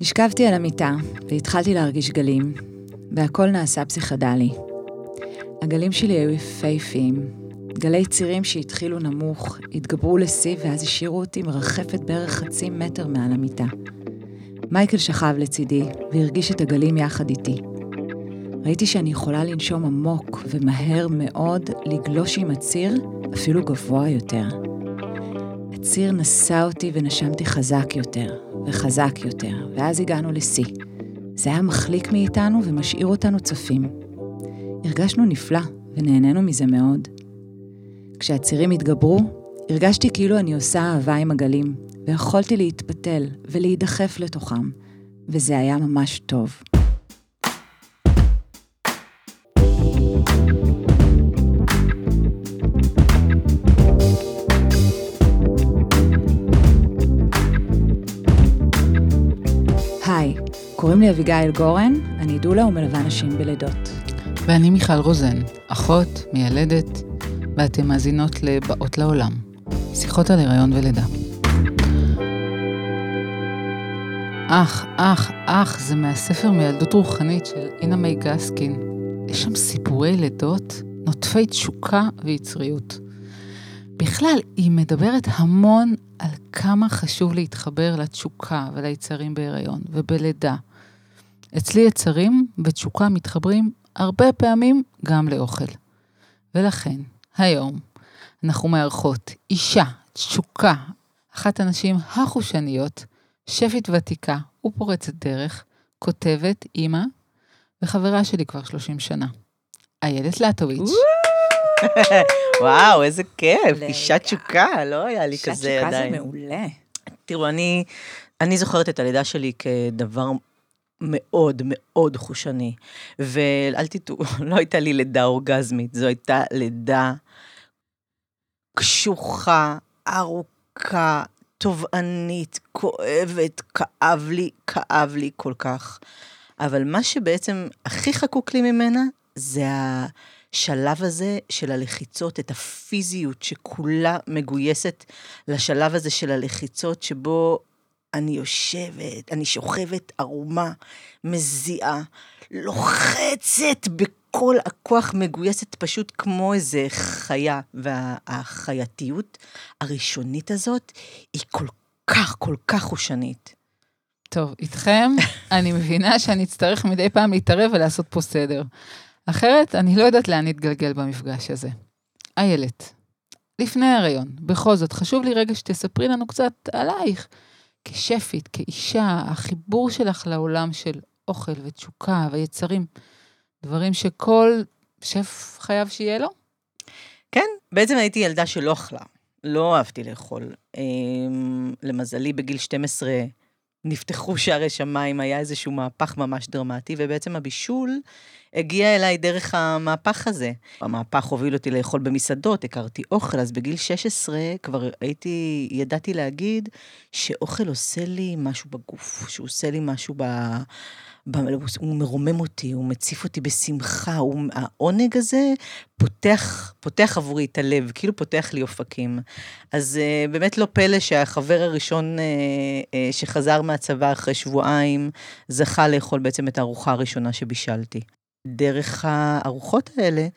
נשכבתי על המיטה והתחלתי להרגיש גלים, והכל נעשה פסיכדלי. הגלים שלי היו יפהפיים, גלי צירים שהתחילו נמוך, התגברו לשיא ואז השאירו אותי מרחפת בערך חצי מטר מעל המיטה. מייקל שכב לצידי והרגיש את הגלים יחד איתי. ראיתי שאני יכולה לנשום עמוק ומהר מאוד לגלוש עם הציר, אפילו גבוה יותר. הציר נשא אותי ונשמתי חזק יותר, וחזק יותר, ואז הגענו לשיא. זה היה מחליק מאיתנו ומשאיר אותנו צופים. הרגשנו נפלא, ונהנינו מזה מאוד. כשהצירים התגברו, הרגשתי כאילו אני עושה אהבה עם הגלים, ויכולתי להתפתל ולהידחף לתוכם, וזה היה ממש טוב. קוראים לי אביגיל גורן, אני דולה ומלווה נשים בלידות. ואני מיכל רוזן, אחות, מיילדת, ואתן מאזינות ל"באות לעולם", שיחות על הריון ולידה. אח, אח, אח, זה מהספר מילדות רוחנית של אינה מי גסקין. יש שם סיפורי לידות, נוטפי תשוקה ויצריות. בכלל, היא מדברת המון על כמה חשוב להתחבר לתשוקה וליצרים בהיריון ובלידה. אצלי יצרים ותשוקה מתחברים הרבה פעמים גם לאוכל. ולכן, היום אנחנו מארחות אישה, תשוקה, אחת הנשים החושניות, שפית ותיקה ופורצת דרך, כותבת, אימא, וחברה שלי כבר 30 שנה. איילת לטוביץ'. וואו, איזה כיף, אישה תשוקה, לא היה לי כזה אישה עדיין. תשוקה זה מעולה. תראו, אני, אני זוכרת את הלידה שלי כדבר מאוד מאוד חושני, ואל תטעו, לא הייתה לי לידה אורגזמית, זו הייתה לידה קשוחה, ארוכה, תובענית, כואבת, כאב לי, כאב לי כל כך. אבל מה שבעצם הכי חקוק לי ממנה, זה השלב הזה של הלחיצות, את הפיזיות שכולה מגויסת לשלב הזה של הלחיצות, שבו אני יושבת, אני שוכבת ערומה, מזיעה, לוחצת בכל הכוח, מגויסת פשוט כמו איזה חיה. והחייתיות הראשונית הזאת היא כל כך, כל כך חושנית. טוב, איתכם, אני מבינה שאני אצטרך מדי פעם להתערב ולעשות פה סדר. אחרת, אני לא יודעת לאן נתגלגל במפגש הזה. איילת, לפני ההריון, בכל זאת, חשוב לי רגע שתספרי לנו קצת עלייך. כשפית, כאישה, החיבור שלך לעולם של אוכל ותשוקה ויצרים, דברים שכל שף חייב שיהיה לו? כן, בעצם הייתי ילדה שלא אכלה, לא אהבתי לאכול. אמ, למזלי, בגיל 12 נפתחו שערי שמיים, היה איזשהו מהפך ממש דרמטי, ובעצם הבישול הגיע אליי דרך המהפך הזה. המהפך הוביל אותי לאכול במסעדות, הכרתי אוכל, אז בגיל 16 כבר הייתי, ידעתי להגיד שאוכל עושה לי משהו בגוף, שהוא עושה לי משהו ב... ב... הוא מרומם אותי, הוא מציף אותי בשמחה, הוא... העונג הזה פותח, פותח עבורי את הלב, כאילו פותח לי אופקים. אז uh, באמת לא פלא שהחבר הראשון uh, uh, שחזר מהצבא אחרי שבועיים, זכה לאכול בעצם את הארוחה הראשונה שבישלתי. דרך הארוחות האלה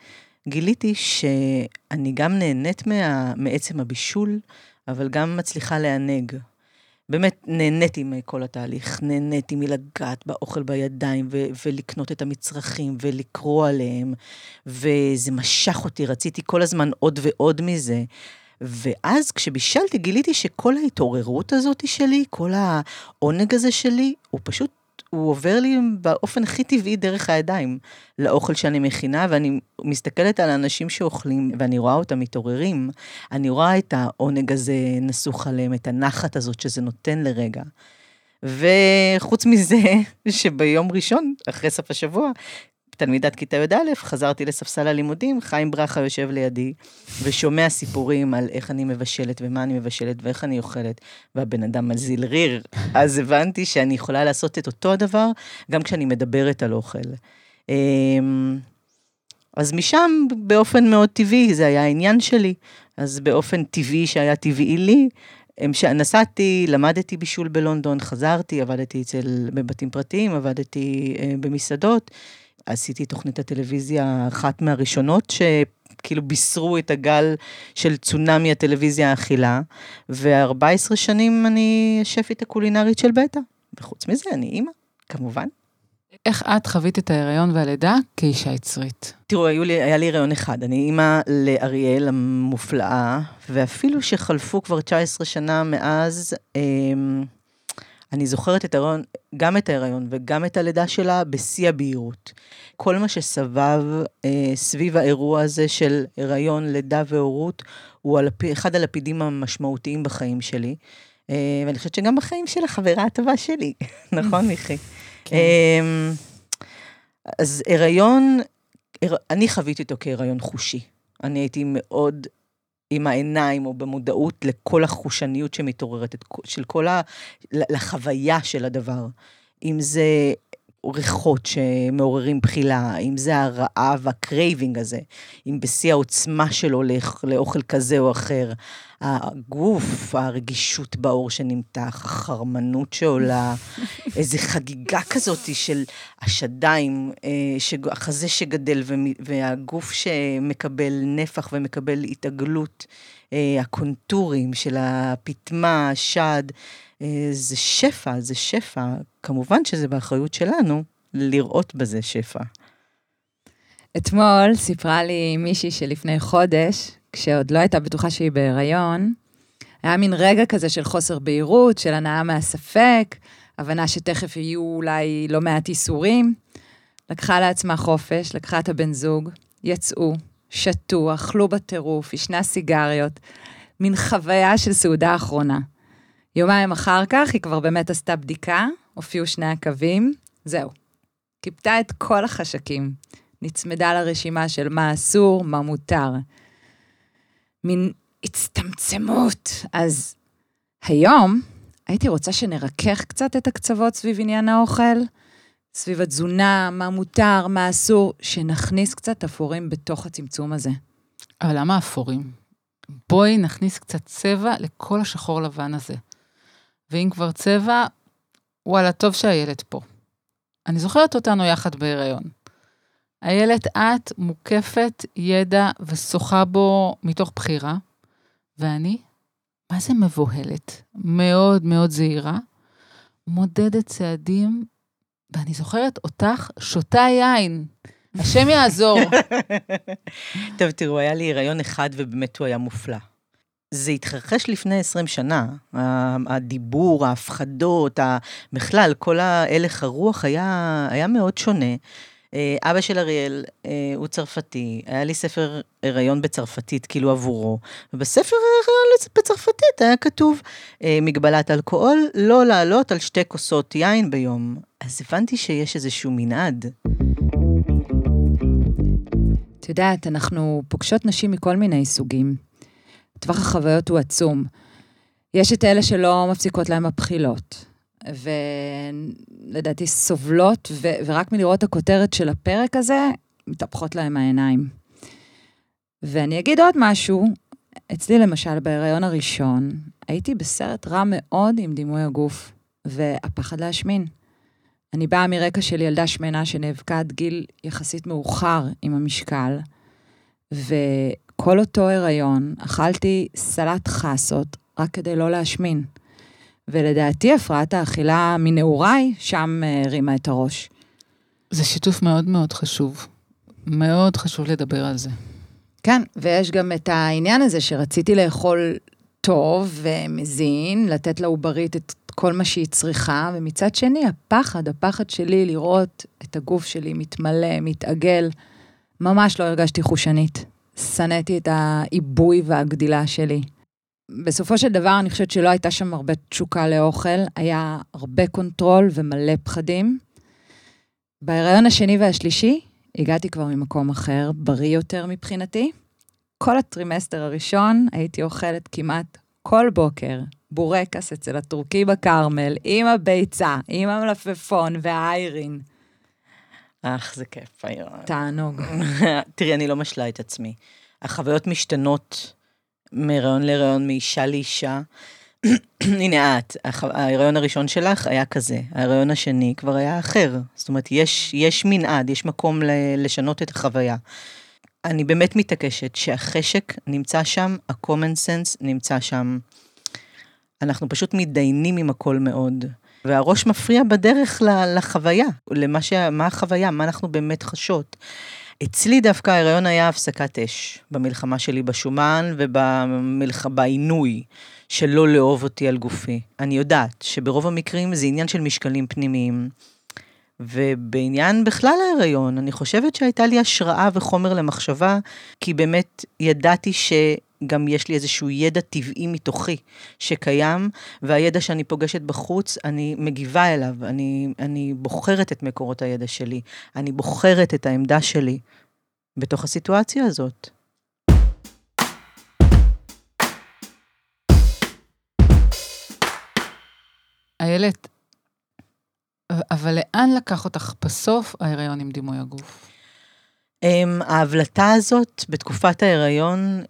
גיליתי שאני גם נהנית מה, מעצם הבישול, אבל גם מצליחה לענג. באמת נהניתי מכל התהליך, נהניתי מלגעת באוכל בידיים ו- ולקנות את המצרכים ולקרוא עליהם, וזה משך אותי, רציתי כל הזמן עוד ועוד מזה. ואז כשבישלתי גיליתי שכל ההתעוררות הזאת שלי, כל העונג הזה שלי, הוא פשוט הוא עובר לי באופן הכי טבעי דרך הידיים לאוכל שאני מכינה, ואני מסתכלת על האנשים שאוכלים, ואני רואה אותם מתעוררים. אני רואה את העונג הזה נסוך עליהם, את הנחת הזאת שזה נותן לרגע. וחוץ מזה, שביום ראשון, אחרי סוף השבוע, תלמידת כיתה י"א, חזרתי לספסל הלימודים, חיים ברכה יושב לידי, ושומע סיפורים על איך אני מבשלת, ומה אני מבשלת, ואיך אני אוכלת, והבן אדם מזיל ריר. אז הבנתי שאני יכולה לעשות את אותו הדבר, גם כשאני מדברת על אוכל. אמ, אז משם, באופן מאוד טבעי, זה היה העניין שלי. אז באופן טבעי שהיה טבעי לי, המש... נסעתי, למדתי בישול בלונדון, חזרתי, עבדתי אצל, בבתים פרטיים, עבדתי אה, במסעדות. עשיתי תוכנית הטלוויזיה, אחת מהראשונות שכאילו בישרו את הגל של צונאמי הטלוויזיה האכילה, ו-14 שנים אני השפית הקולינרית של בטא. וחוץ מזה, אני אימא, כמובן. איך את חווית את ההיריון והלידה כאישה יצרית? תראו, לי, היה לי הריון אחד. אני אימא לאריאל המופלאה, ואפילו שחלפו כבר 19 שנה מאז, אה, אני זוכרת את ההיריון, גם את ההיריון וגם את הלידה שלה בשיא הבהירות. כל מה שסבב אה, סביב האירוע הזה של הריון, לידה והורות, הוא הלפ... אחד הלפידים המשמעותיים בחיים שלי. אה, ואני חושבת שגם בחיים של החברה הטובה שלי, נכון, מיכי? כן. אה, אז הריון, אני חוויתי אותו כהיריון חושי. אני הייתי מאוד עם העיניים או במודעות לכל החושניות שמתעוררת, של כל ה... לחוויה של הדבר. אם זה ריחות שמעוררים בחילה, אם זה הרעב, ה craving הזה, אם בשיא העוצמה שלו לאוכל כזה או אחר, הגוף, הרגישות בעור שנמתח, החרמנות שעולה, איזו חגיגה כזאת של השדיים, אה, החזה שגדל והגוף שמקבל נפח ומקבל התעגלות, אה, הקונטורים של הפטמה, השד. אה, זה שפע, זה שפע. כמובן שזה באחריות שלנו לראות בזה שפע. אתמול סיפרה לי מישהי שלפני חודש, כשעוד לא הייתה בטוחה שהיא בהיריון, היה מין רגע כזה של חוסר בהירות, של הנאה מהספק, הבנה שתכף יהיו אולי לא מעט איסורים. לקחה לעצמה חופש, לקחה את הבן זוג, יצאו, שתו, אכלו בטירוף, עישנה סיגריות, מין חוויה של סעודה אחרונה. יומיים אחר כך היא כבר באמת עשתה בדיקה, הופיעו שני הקווים, זהו. קיפתה את כל החשקים, נצמדה לרשימה של מה אסור, מה מותר. מין הצטמצמות. אז היום הייתי רוצה שנרכך קצת את הקצוות סביב עניין האוכל, סביב התזונה, מה מותר, מה אסור, שנכניס קצת אפורים בתוך הצמצום הזה. אבל למה אפורים? בואי נכניס קצת צבע לכל השחור לבן הזה. ואם כבר צבע, וואלה, טוב שהילד פה. אני זוכרת אותנו יחד בהיריון. איילת, את מוקפת ידע ושוחה בו מתוך בחירה, ואני, מה זה מבוהלת? מאוד מאוד זהירה, מודדת צעדים, ואני זוכרת אותך שותה יין. השם יעזור. טוב, תראו, היה לי הריון אחד ובאמת הוא היה מופלא. זה התרחש לפני 20 שנה, הדיבור, ההפחדות, בכלל, כל ההלך הרוח היה, היה מאוד שונה. אה, אבא של אריאל אה, הוא צרפתי, היה לי ספר הריון בצרפתית, כאילו עבורו, ובספר הריון בצרפתית היה כתוב, אה, מגבלת אלכוהול, לא לעלות על שתי כוסות יין ביום. אז הבנתי שיש איזשהו מנעד. את יודעת, אנחנו פוגשות נשים מכל מיני סוגים. טווח החוויות הוא עצום. יש את אלה שלא מפסיקות להם הבחילות, ולדעתי סובלות, ו- ורק מלראות את הכותרת של הפרק הזה, מתהפכות להם העיניים. ואני אגיד עוד משהו, אצלי למשל, בהיריון הראשון, הייתי בסרט רע מאוד עם דימוי הגוף, והפחד להשמין. אני באה מרקע של ילדה שמנה שנאבקה עד גיל יחסית מאוחר עם המשקל, ו... כל אותו הריון אכלתי סלט חסות רק כדי לא להשמין. ולדעתי הפרעת האכילה מנעוריי שם אה, הרימה את הראש. זה שיתוף מאוד מאוד חשוב. מאוד חשוב לדבר על זה. כן, ויש גם את העניין הזה שרציתי לאכול טוב ומזין, לתת לעוברית את כל מה שהיא צריכה, ומצד שני, הפחד, הפחד שלי לראות את הגוף שלי מתמלא, מתעגל, ממש לא הרגשתי חושנית. שנאתי את העיבוי והגדילה שלי. בסופו של דבר, אני חושבת שלא הייתה שם הרבה תשוקה לאוכל, היה הרבה control ומלא פחדים. בהיריון השני והשלישי, הגעתי כבר ממקום אחר, בריא יותר מבחינתי. כל הטרימסטר הראשון הייתי אוכלת כמעט כל בוקר בורקס אצל הטורקי בכרמל, עם הביצה, עם המלפפון והאיירין. אך, זה כיף היום. תענוג. תראי, אני לא משלה את עצמי. החוויות משתנות מהיריון להיריון, מאישה לאישה, הנה את, ההיריון הראשון שלך היה כזה, ההיריון השני כבר היה אחר. זאת אומרת, יש, יש מנעד, יש מקום לשנות את החוויה. אני באמת מתעקשת שהחשק נמצא שם, ה-common sense נמצא שם. אנחנו פשוט מתדיינים עם הכל מאוד. והראש מפריע בדרך לחוויה, למה ש... מה החוויה, מה אנחנו באמת חשות. אצלי דווקא ההיריון היה הפסקת אש, במלחמה שלי בשומן ובעינוי של לא לאהוב אותי על גופי. אני יודעת שברוב המקרים זה עניין של משקלים פנימיים. ובעניין בכלל ההיריון, אני חושבת שהייתה לי השראה וחומר למחשבה, כי באמת ידעתי שגם יש לי איזשהו ידע טבעי מתוכי שקיים, והידע שאני פוגשת בחוץ, אני מגיבה אליו, אני, אני בוחרת את מקורות הידע שלי, אני בוחרת את העמדה שלי בתוך הסיטואציה הזאת. איילת, אבל לאן לקח אותך בסוף ההיריון עם דימוי הגוף? Um, ההבלטה הזאת בתקופת ההיריון,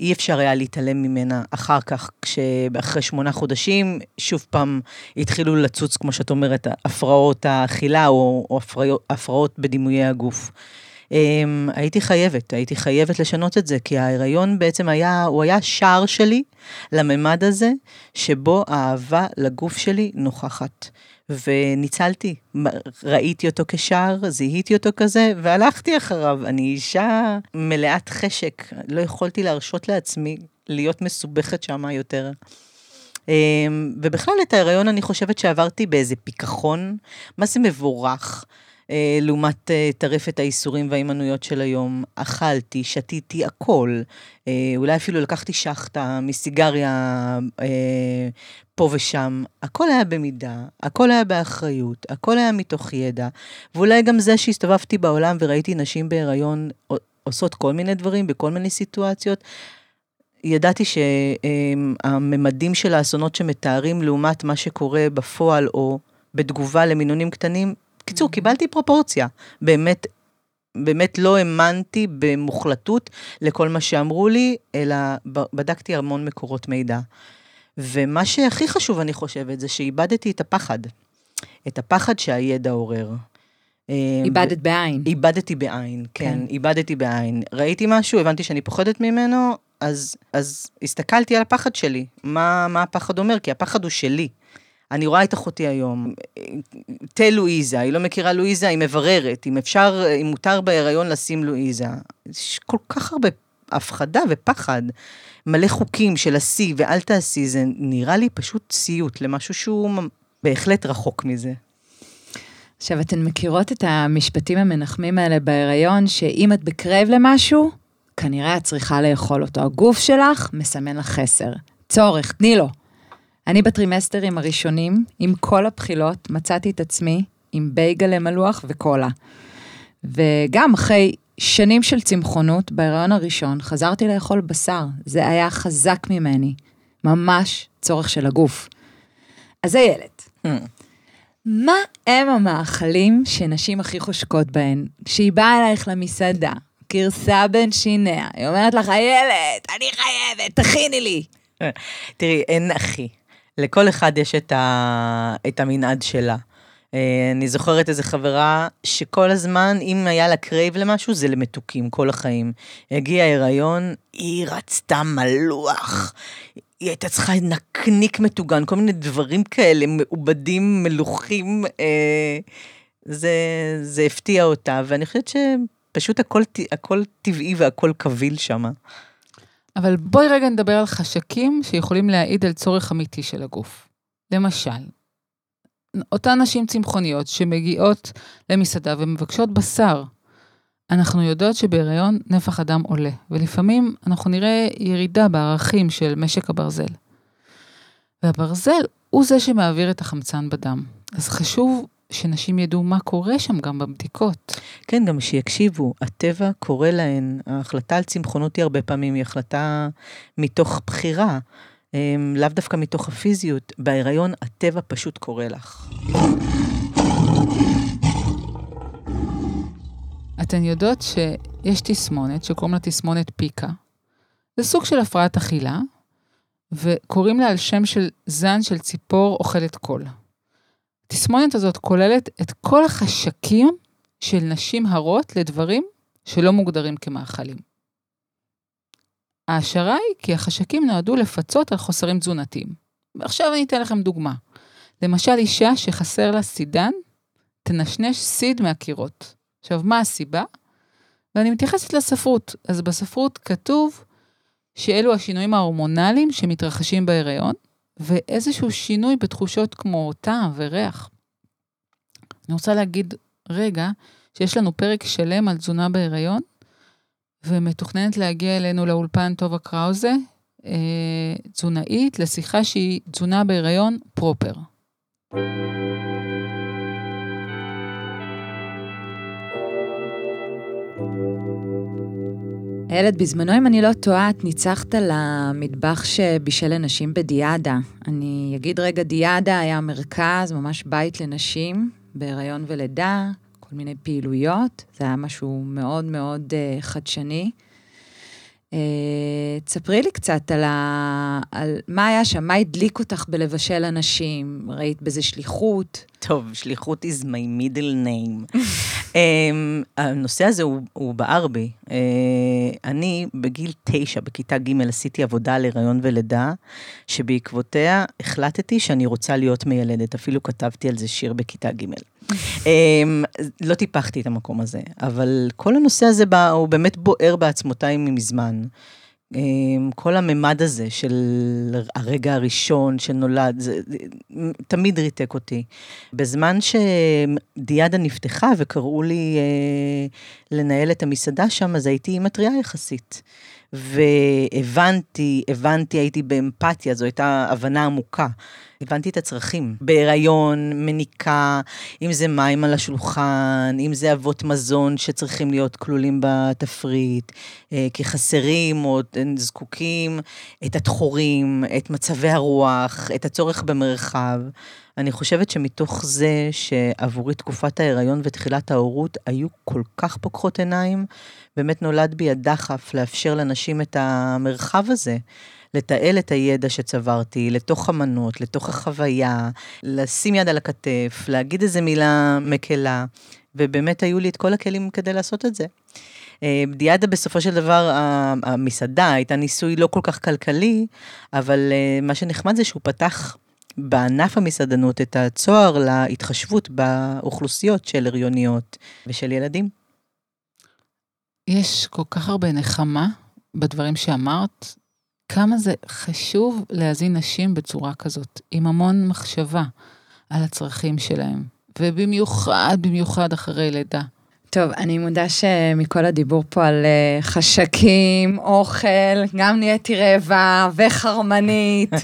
אי אפשר היה להתעלם ממנה אחר כך, כשאחרי שמונה חודשים, שוב פעם התחילו לצוץ, כמו שאת אומרת, הפרעות האכילה או, או הפרעות, הפרעות בדימויי הגוף. Um, הייתי חייבת, הייתי חייבת לשנות את זה, כי ההיריון בעצם היה, הוא היה שער שלי לממד הזה, שבו האהבה לגוף שלי נוכחת. וניצלתי, ראיתי אותו כשער, זיהיתי אותו כזה, והלכתי אחריו. אני אישה מלאת חשק, לא יכולתי להרשות לעצמי להיות מסובכת שמה יותר. ובכלל את ההיריון אני חושבת שעברתי באיזה פיכחון, מה זה מבורך. לעומת טרפת האיסורים וההימנויות של היום. אכלתי, שתיתי הכל. אולי אפילו לקחתי שחטה מסיגריה פה ושם. הכל היה במידה, הכל היה באחריות, הכל היה מתוך ידע. ואולי גם זה שהסתובבתי בעולם וראיתי נשים בהיריון עושות כל מיני דברים בכל מיני סיטואציות. ידעתי שהממדים של האסונות שמתארים לעומת מה שקורה בפועל או בתגובה למינונים קטנים, קיצור, קיבלתי פרופורציה. באמת, באמת לא האמנתי במוחלטות לכל מה שאמרו לי, אלא בדקתי המון מקורות מידע. ומה שהכי חשוב, אני חושבת, זה שאיבדתי את הפחד. את הפחד שהידע עורר. איבדת בעין. איבדתי בעין, כן, כן, איבדתי בעין. ראיתי משהו, הבנתי שאני פוחדת ממנו, אז, אז הסתכלתי על הפחד שלי. מה, מה הפחד אומר? כי הפחד הוא שלי. אני רואה את אחותי היום, תה לואיזה, היא לא מכירה לואיזה, היא מבררת, אם אפשר, אם מותר בהיריון לשים לואיזה. יש כל כך הרבה הפחדה ופחד, מלא חוקים של עשי ואל תעשי, זה נראה לי פשוט סיוט למשהו שהוא בהחלט רחוק מזה. עכשיו, אתן מכירות את המשפטים המנחמים האלה בהיריון, שאם את בקרב למשהו, כנראה את צריכה לאכול אותו. הגוף שלך מסמן לך חסר. צורך, תני לו. אני בטרימסטרים הראשונים, עם כל הבחילות, מצאתי את עצמי עם בייגלה מלוח וקולה. וגם אחרי שנים של צמחונות, בהיריון הראשון, חזרתי לאכול בשר. זה היה חזק ממני. ממש צורך של הגוף. אז איילת, Hmm. מה הם המאכלים שנשים הכי חושקות בהן? כשהיא באה אלייך למסעדה, גרסה בין שיניה, היא אומרת לך, איילת, אני חייבת, תכיני לי. תראי, אין אחי. לכל אחד יש את, ה... את המנעד שלה. אה, אני זוכרת איזו חברה שכל הזמן, אם היה לה crave למשהו, זה למתוקים, כל החיים. הגיע הריון, היא רצתה מלוח. היא הייתה צריכה נקניק מטוגן, כל מיני דברים כאלה, מעובדים, מלוכים. אה, זה, זה הפתיע אותה, ואני חושבת שפשוט הכל, הכל טבעי והכל קביל שם. אבל בואי רגע נדבר על חשקים שיכולים להעיד על צורך אמיתי של הגוף. למשל, אותן נשים צמחוניות שמגיעות למסעדה ומבקשות בשר, אנחנו יודעות שבהיריון נפח הדם עולה, ולפעמים אנחנו נראה ירידה בערכים של משק הברזל. והברזל הוא זה שמעביר את החמצן בדם. אז חשוב שנשים ידעו מה קורה שם גם בבדיקות. כן, גם שיקשיבו, הטבע קורא להן, ההחלטה על צמחונות היא הרבה פעמים היא החלטה מתוך בחירה, לאו דווקא מתוך הפיזיות. בהיריון הטבע פשוט קורא לך. אתן יודעות שיש תסמונת שקוראים לה תסמונת פיקה. זה סוג של הפרעת אכילה, וקוראים לה על שם של זן של ציפור אוכלת קול. התסמונת הזאת כוללת את כל החשקים של נשים הרות לדברים שלא מוגדרים כמאכלים. ההשערה היא כי החשקים נועדו לפצות על חוסרים תזונתיים. ועכשיו אני אתן לכם דוגמה. למשל, אישה שחסר לה סידן, תנשנש סיד מהקירות. עכשיו, מה הסיבה? ואני מתייחסת לספרות. אז בספרות כתוב שאלו השינויים ההורמונליים שמתרחשים בהיריון, ואיזשהו שינוי בתחושות כמו טעם וריח. אני רוצה להגיד רגע שיש לנו פרק שלם על תזונה בהיריון, ומתוכננת להגיע אלינו לאולפן טובה קראוזה, אה, תזונאית, לשיחה שהיא תזונה בהיריון פרופר. איילת, בזמנו, אם אני לא טועה, את ניצחת למטבח שבישל לנשים בדיאדה. אני אגיד רגע, דיאדה היה מרכז, ממש בית לנשים, בהיריון ולידה, כל מיני פעילויות. זה היה משהו מאוד מאוד uh, חדשני. Uh, תספרי לי קצת על, ה... על מה היה שם, מה הדליק אותך בלבשל אנשים? ראית בזה שליחות? טוב, שליחות is my middle name. Um, הנושא הזה הוא, הוא בער בי. Uh, אני בגיל תשע, בכיתה ג', עשיתי עבודה על הריון ולידה, שבעקבותיה החלטתי שאני רוצה להיות מיילדת. אפילו כתבתי על זה שיר בכיתה ג'. um, לא טיפחתי את המקום הזה, אבל כל הנושא הזה בא, הוא באמת בוער בעצמותיי מזמן. כל הממד הזה של הרגע הראשון שנולד, זה תמיד ריתק אותי. בזמן שדיאדה נפתחה וקראו לי אה, לנהל את המסעדה שם, אז הייתי אימא טריה יחסית. והבנתי, הבנתי, הייתי באמפתיה, זו הייתה הבנה עמוקה. הבנתי את הצרכים. בהיריון, מניקה, אם זה מים על השולחן, אם זה אבות מזון שצריכים להיות כלולים בתפריט, אה, כי חסרים או זקוקים, את התחורים, את מצבי הרוח, את הצורך במרחב. אני חושבת שמתוך זה שעבורי תקופת ההיריון ותחילת ההורות היו כל כך פוקחות עיניים, באמת נולד בי הדחף לאפשר לנשים את המרחב הזה. לתעל את הידע שצברתי לתוך המנות, לתוך החוויה, לשים יד על הכתף, להגיד איזה מילה מקלה, ובאמת היו לי את כל הכלים כדי לעשות את זה. אה, דיאדה בסופו של דבר, המסעדה הייתה ניסוי לא כל כך כלכלי, אבל אה, מה שנחמד זה שהוא פתח בענף המסעדנות את הצוהר להתחשבות באוכלוסיות של הריוניות ושל ילדים. יש כל כך הרבה נחמה בדברים שאמרת, כמה זה חשוב להזין נשים בצורה כזאת, עם המון מחשבה על הצרכים שלהם, ובמיוחד, במיוחד אחרי לידה. טוב, אני מודה שמכל הדיבור פה על uh, חשקים, אוכל, גם נהייתי רעבה וחרמנית.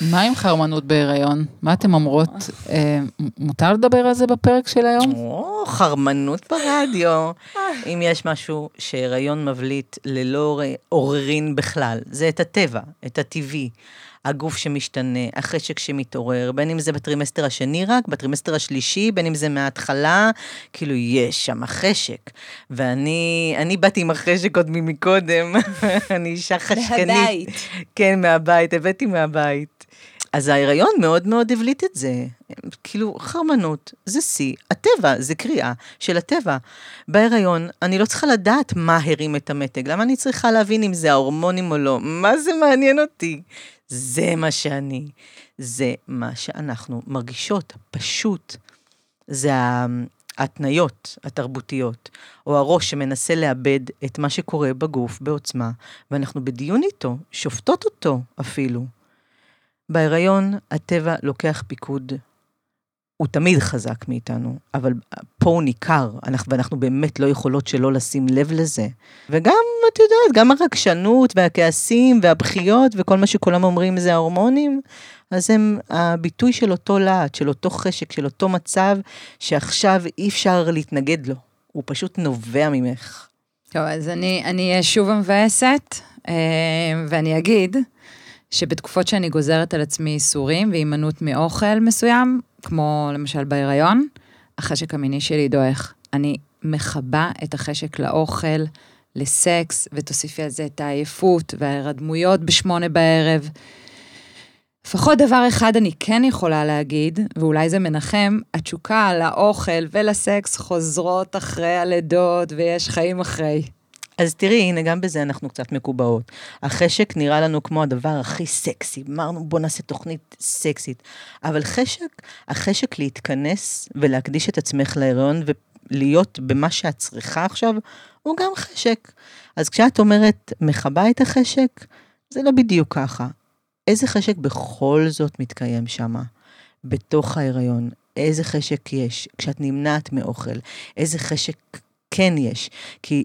מה עם חרמנות בהיריון? מה אתן אומרות? אה, מותר לדבר על זה בפרק של היום? או, חרמנות ברדיו. אם יש משהו שהיריון מבליט ללא עוררין בכלל, זה את הטבע, את הטבעי. הגוף שמשתנה, החשק שמתעורר, בין אם זה בטרימסטר השני רק, בטרימסטר השלישי, בין אם זה מההתחלה, כאילו יש שם חשק. ואני אני באתי עם החשק עוד ממקודם, אני אישה חשקנית. מהבית. כן, מהבית, הבאתי מהבית. אז ההיריון מאוד מאוד הבליט את זה. כאילו, חרמנות זה שיא, הטבע, זה קריאה של הטבע. בהיריון, אני לא צריכה לדעת מה הרים את המתג, למה אני צריכה להבין אם זה ההורמונים או לא? מה זה מעניין אותי? זה מה שאני. זה מה שאנחנו מרגישות, פשוט. זה ההתניות התרבותיות, או הראש שמנסה לאבד את מה שקורה בגוף בעוצמה, ואנחנו בדיון איתו, שופטות אותו אפילו. בהיריון הטבע לוקח פיקוד. הוא תמיד חזק מאיתנו, אבל פה הוא ניכר, אנחנו, ואנחנו באמת לא יכולות שלא לשים לב לזה. וגם, את יודעת, גם הרגשנות והכעסים והבכיות וכל מה שכולם אומרים זה ההורמונים, אז הם הביטוי של אותו להט, של אותו חשק, של אותו מצב, שעכשיו אי אפשר להתנגד לו. הוא פשוט נובע ממך. טוב, אז אני אהיה שוב המבאסת, אה, ואני אגיד שבתקופות שאני גוזרת על עצמי איסורים והימנעות מאוכל מסוים, כמו למשל בהיריון, החשק המיני שלי דועך. אני מכבה את החשק לאוכל לסקס, ותוסיפי על זה את העייפות וההירדמויות בשמונה בערב. לפחות דבר אחד אני כן יכולה להגיד, ואולי זה מנחם, התשוקה לאוכל ולסקס חוזרות אחרי הלידות ויש חיים אחרי. אז תראי, הנה, גם בזה אנחנו קצת מקובעות. החשק נראה לנו כמו הדבר הכי סקסי. אמרנו, בוא נעשה תוכנית סקסית. אבל חשק, החשק להתכנס ולהקדיש את עצמך להיריון ולהיות במה שאת צריכה עכשיו, הוא גם חשק. אז כשאת אומרת, מכבה את החשק, זה לא בדיוק ככה. איזה חשק בכל זאת מתקיים שם, בתוך ההיריון? איזה חשק יש כשאת נמנעת מאוכל? איזה חשק כן יש? כי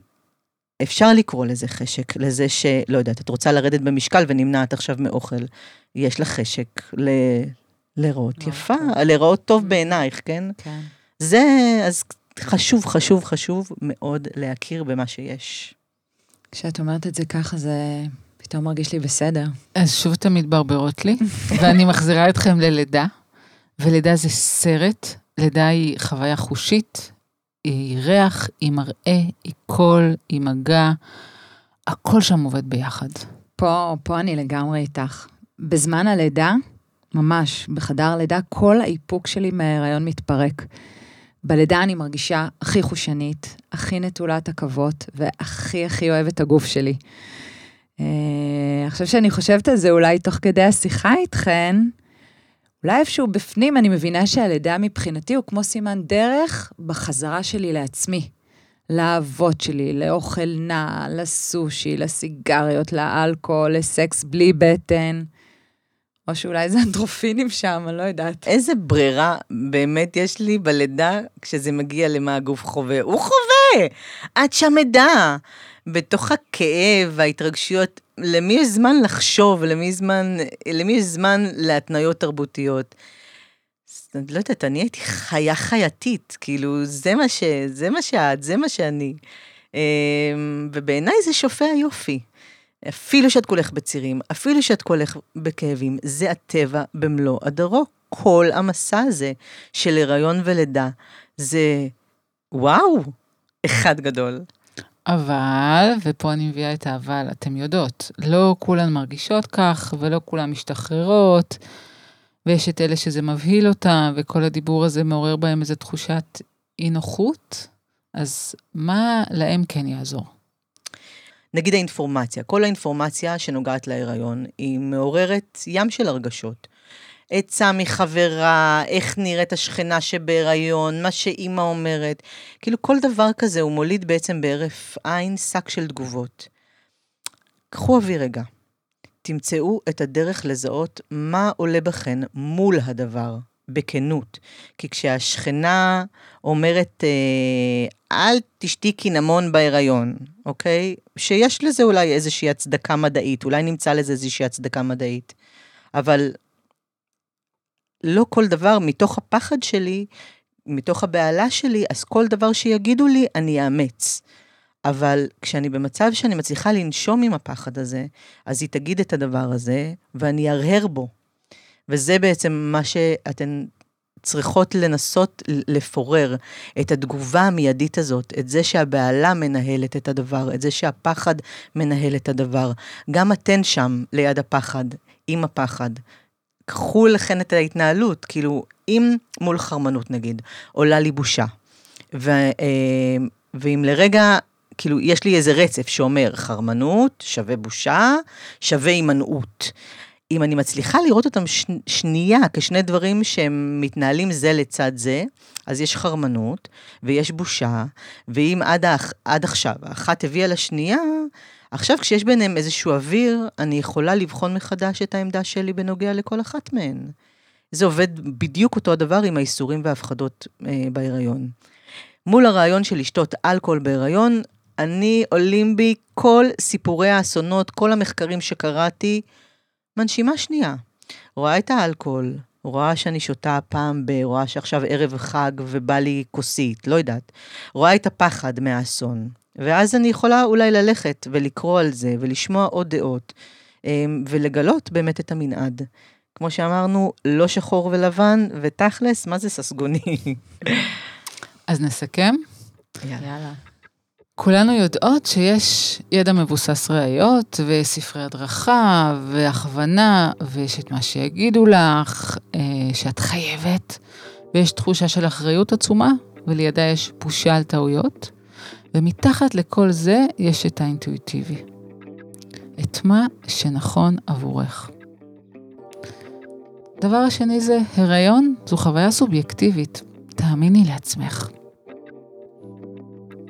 אפשר לקרוא לזה חשק, לזה שלא יודעת, את רוצה לרדת במשקל ונמנעת עכשיו מאוכל. יש לך חשק ל... להיראות יפה, להיראות טוב בעינייך, כן? כן. זה, אז חשוב, חשוב, חשוב מאוד להכיר במה שיש. כשאת אומרת את זה ככה, זה פתאום מרגיש לי בסדר. אז שוב אתן מתברברות לי, ואני מחזירה אתכם ללידה, ולידה זה סרט, לידה היא חוויה חושית, היא ריח, היא מראה, היא קול, היא מגע, הכל שם עובד ביחד. פה, פה אני לגמרי איתך. בזמן הלידה, ממש, בחדר הלידה, כל האיפוק שלי מההיריון מתפרק. בלידה אני מרגישה הכי חושנית, הכי נטולת עכבות, והכי הכי אוהבת הגוף שלי. אה, עכשיו שאני חושבת על זה, אולי תוך כדי השיחה איתכן, אולי איפשהו בפנים אני מבינה שהלידה מבחינתי הוא כמו סימן דרך בחזרה שלי לעצמי. לאהבות שלי, לאוכל נע, לסושי, לסיגריות, לאלכוהול, לסקס בלי בטן. או שאולי זה אנדרופינים שם, אני לא יודעת. איזה ברירה באמת יש לי בלידה כשזה מגיע למה הגוף חווה? הוא חווה! את שם עדה. בתוך הכאב וההתרגשויות, למי יש זמן לחשוב? למי, זמן, למי יש זמן להתניות תרבותיות? אני לא יודעת, אני הייתי חיה חייתית, כאילו, זה מה, ש, זה מה שאת, זה מה שאני. אמ, ובעיניי זה שופע יופי. אפילו שאת כולך בצירים, אפילו שאת כולך בכאבים, זה הטבע במלוא הדרו. כל המסע הזה של הריון ולידה, זה וואו, אחד גדול. אבל, ופה אני מביאה את האבל, אתם יודעות, לא כולן מרגישות כך, ולא כולן משתחררות, ויש את אלה שזה מבהיל אותם, וכל הדיבור הזה מעורר בהם איזו תחושת אי נוחות, אז מה להם כן יעזור? נגיד האינפורמציה, כל האינפורמציה שנוגעת להיריון, היא מעוררת ים של הרגשות. עצה מחברה, איך נראית השכנה שבהיריון, מה שאימא אומרת. כאילו כל דבר כזה הוא מוליד בעצם בהרף עין שק של תגובות. קחו אוויר רגע. תמצאו את הדרך לזהות מה עולה בכן מול הדבר, בכנות. כי כשהשכנה אומרת, אה, אל תשתי קינמון בהיריון, אוקיי? שיש לזה אולי איזושהי הצדקה מדעית, אולי נמצא לזה איזושהי הצדקה מדעית. אבל לא כל דבר מתוך הפחד שלי, מתוך הבהלה שלי, אז כל דבר שיגידו לי, אני אאמץ. אבל כשאני במצב שאני מצליחה לנשום עם הפחד הזה, אז היא תגיד את הדבר הזה, ואני ארהר בו. וזה בעצם מה שאתן צריכות לנסות לפורר, את התגובה המיידית הזאת, את זה שהבהלה מנהלת את הדבר, את זה שהפחד מנהל את הדבר. גם אתן שם, ליד הפחד, עם הפחד. קחו לכן את ההתנהלות, כאילו, אם מול חרמנות נגיד, עולה לי בושה, ו, אה, ואם לרגע, כאילו, יש לי איזה רצף שאומר חרמנות, שווה בושה, שווה הימנעות. אם אני מצליחה לראות אותם ש, שנייה כשני דברים שהם מתנהלים זה לצד זה, אז יש חרמנות ויש בושה, ואם עד, עד עכשיו האחת הביאה לשנייה, עכשיו, כשיש ביניהם איזשהו אוויר, אני יכולה לבחון מחדש את העמדה שלי בנוגע לכל אחת מהן. זה עובד בדיוק אותו הדבר עם האיסורים וההפחדות אה, בהיריון. מול הרעיון של לשתות אלכוהול בהיריון, אני עולים בי כל סיפורי האסונות, כל המחקרים שקראתי, מנשימה שנייה. רואה את האלכוהול, רואה שאני שותה פעם ב... רואה שעכשיו ערב חג ובא לי כוסית, לא יודעת. רואה את הפחד מהאסון. ואז אני יכולה אולי ללכת ולקרוא על זה ולשמוע עוד דעות, אמ, ולגלות באמת את המנעד. כמו שאמרנו, לא שחור ולבן, ותכלס, מה זה ססגוני? אז נסכם? יאללה. כולנו יודעות שיש ידע מבוסס ראיות וספרי הדרכה והכוונה, ויש את מה שיגידו לך, אה, שאת חייבת, ויש תחושה של אחריות עצומה, ולידה יש בושה על טעויות, ומתחת לכל זה יש את האינטואיטיבי. את מה שנכון עבורך. דבר השני זה, הריון זו חוויה סובייקטיבית, תאמיני לעצמך.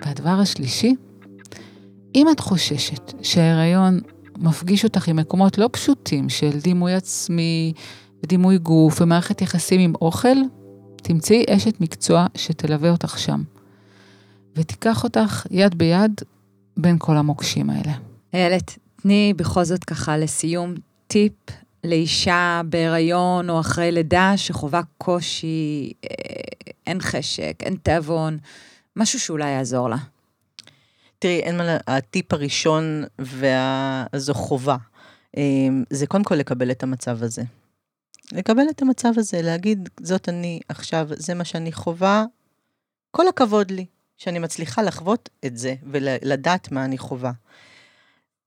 והדבר השלישי, אם את חוששת שההיריון מפגיש אותך עם מקומות לא פשוטים של דימוי עצמי, דימוי גוף ומערכת יחסים עם אוכל, תמצאי אשת מקצוע שתלווה אותך שם, ותיקח אותך יד ביד בין כל המוקשים האלה. איילת, תני בכל זאת ככה לסיום טיפ לאישה בהיריון או אחרי לידה שחווה קושי, אה, אין חשק, אין תיאבון, משהו שאולי יעזור לה. תראי, אין מה, הטיפ הראשון, וזו חובה, אה, זה קודם כל לקבל את המצב הזה. לקבל את המצב הזה, להגיד, זאת אני עכשיו, זה מה שאני חווה, כל הכבוד לי, שאני מצליחה לחוות את זה ולדעת מה אני חווה.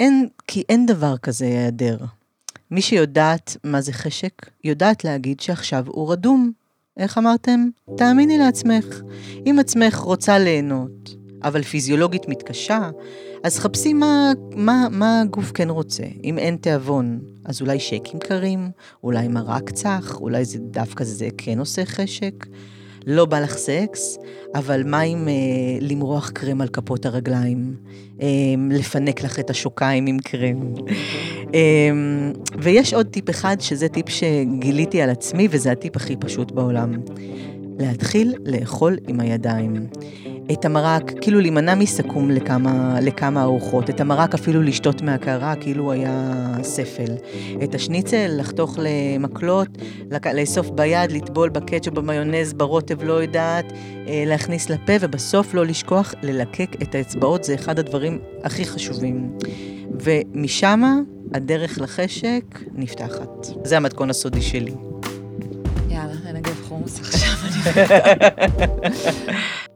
אין, כי אין דבר כזה היעדר. מי שיודעת מה זה חשק, יודעת להגיד שעכשיו הוא רדום. איך אמרתם? תאמיני לעצמך. אם עצמך רוצה ליהנות, אבל פיזיולוגית מתקשה, אז חפשי מה, מה, מה הגוף כן רוצה. אם אין תיאבון, אז אולי שייקים קרים, אולי מרק צח, אולי זה דווקא זה כן עושה חשק. לא בא לך סקס, אבל מה עם אה, למרוח קרם על כפות הרגליים? אה, לפנק לך את השוקיים עם קרם. אה, ויש עוד טיפ אחד, שזה טיפ שגיליתי על עצמי, וזה הטיפ הכי פשוט בעולם. להתחיל לאכול עם הידיים. את המרק, כאילו להימנע מסכו"ם לכמה, לכמה ארוחות, את המרק אפילו לשתות מהקערה כאילו היה ספל. את השניצל לחתוך למקלות, לאסוף ביד, לטבול בקטשופ, במיונז, ברוטב, לא יודעת, אה, להכניס לפה, ובסוף לא לשכוח ללקק את האצבעות, זה אחד הדברים הכי חשובים. ומשם הדרך לחשק נפתחת. זה המתכון הסודי שלי. יאללה, ננגב חומוס עכשיו.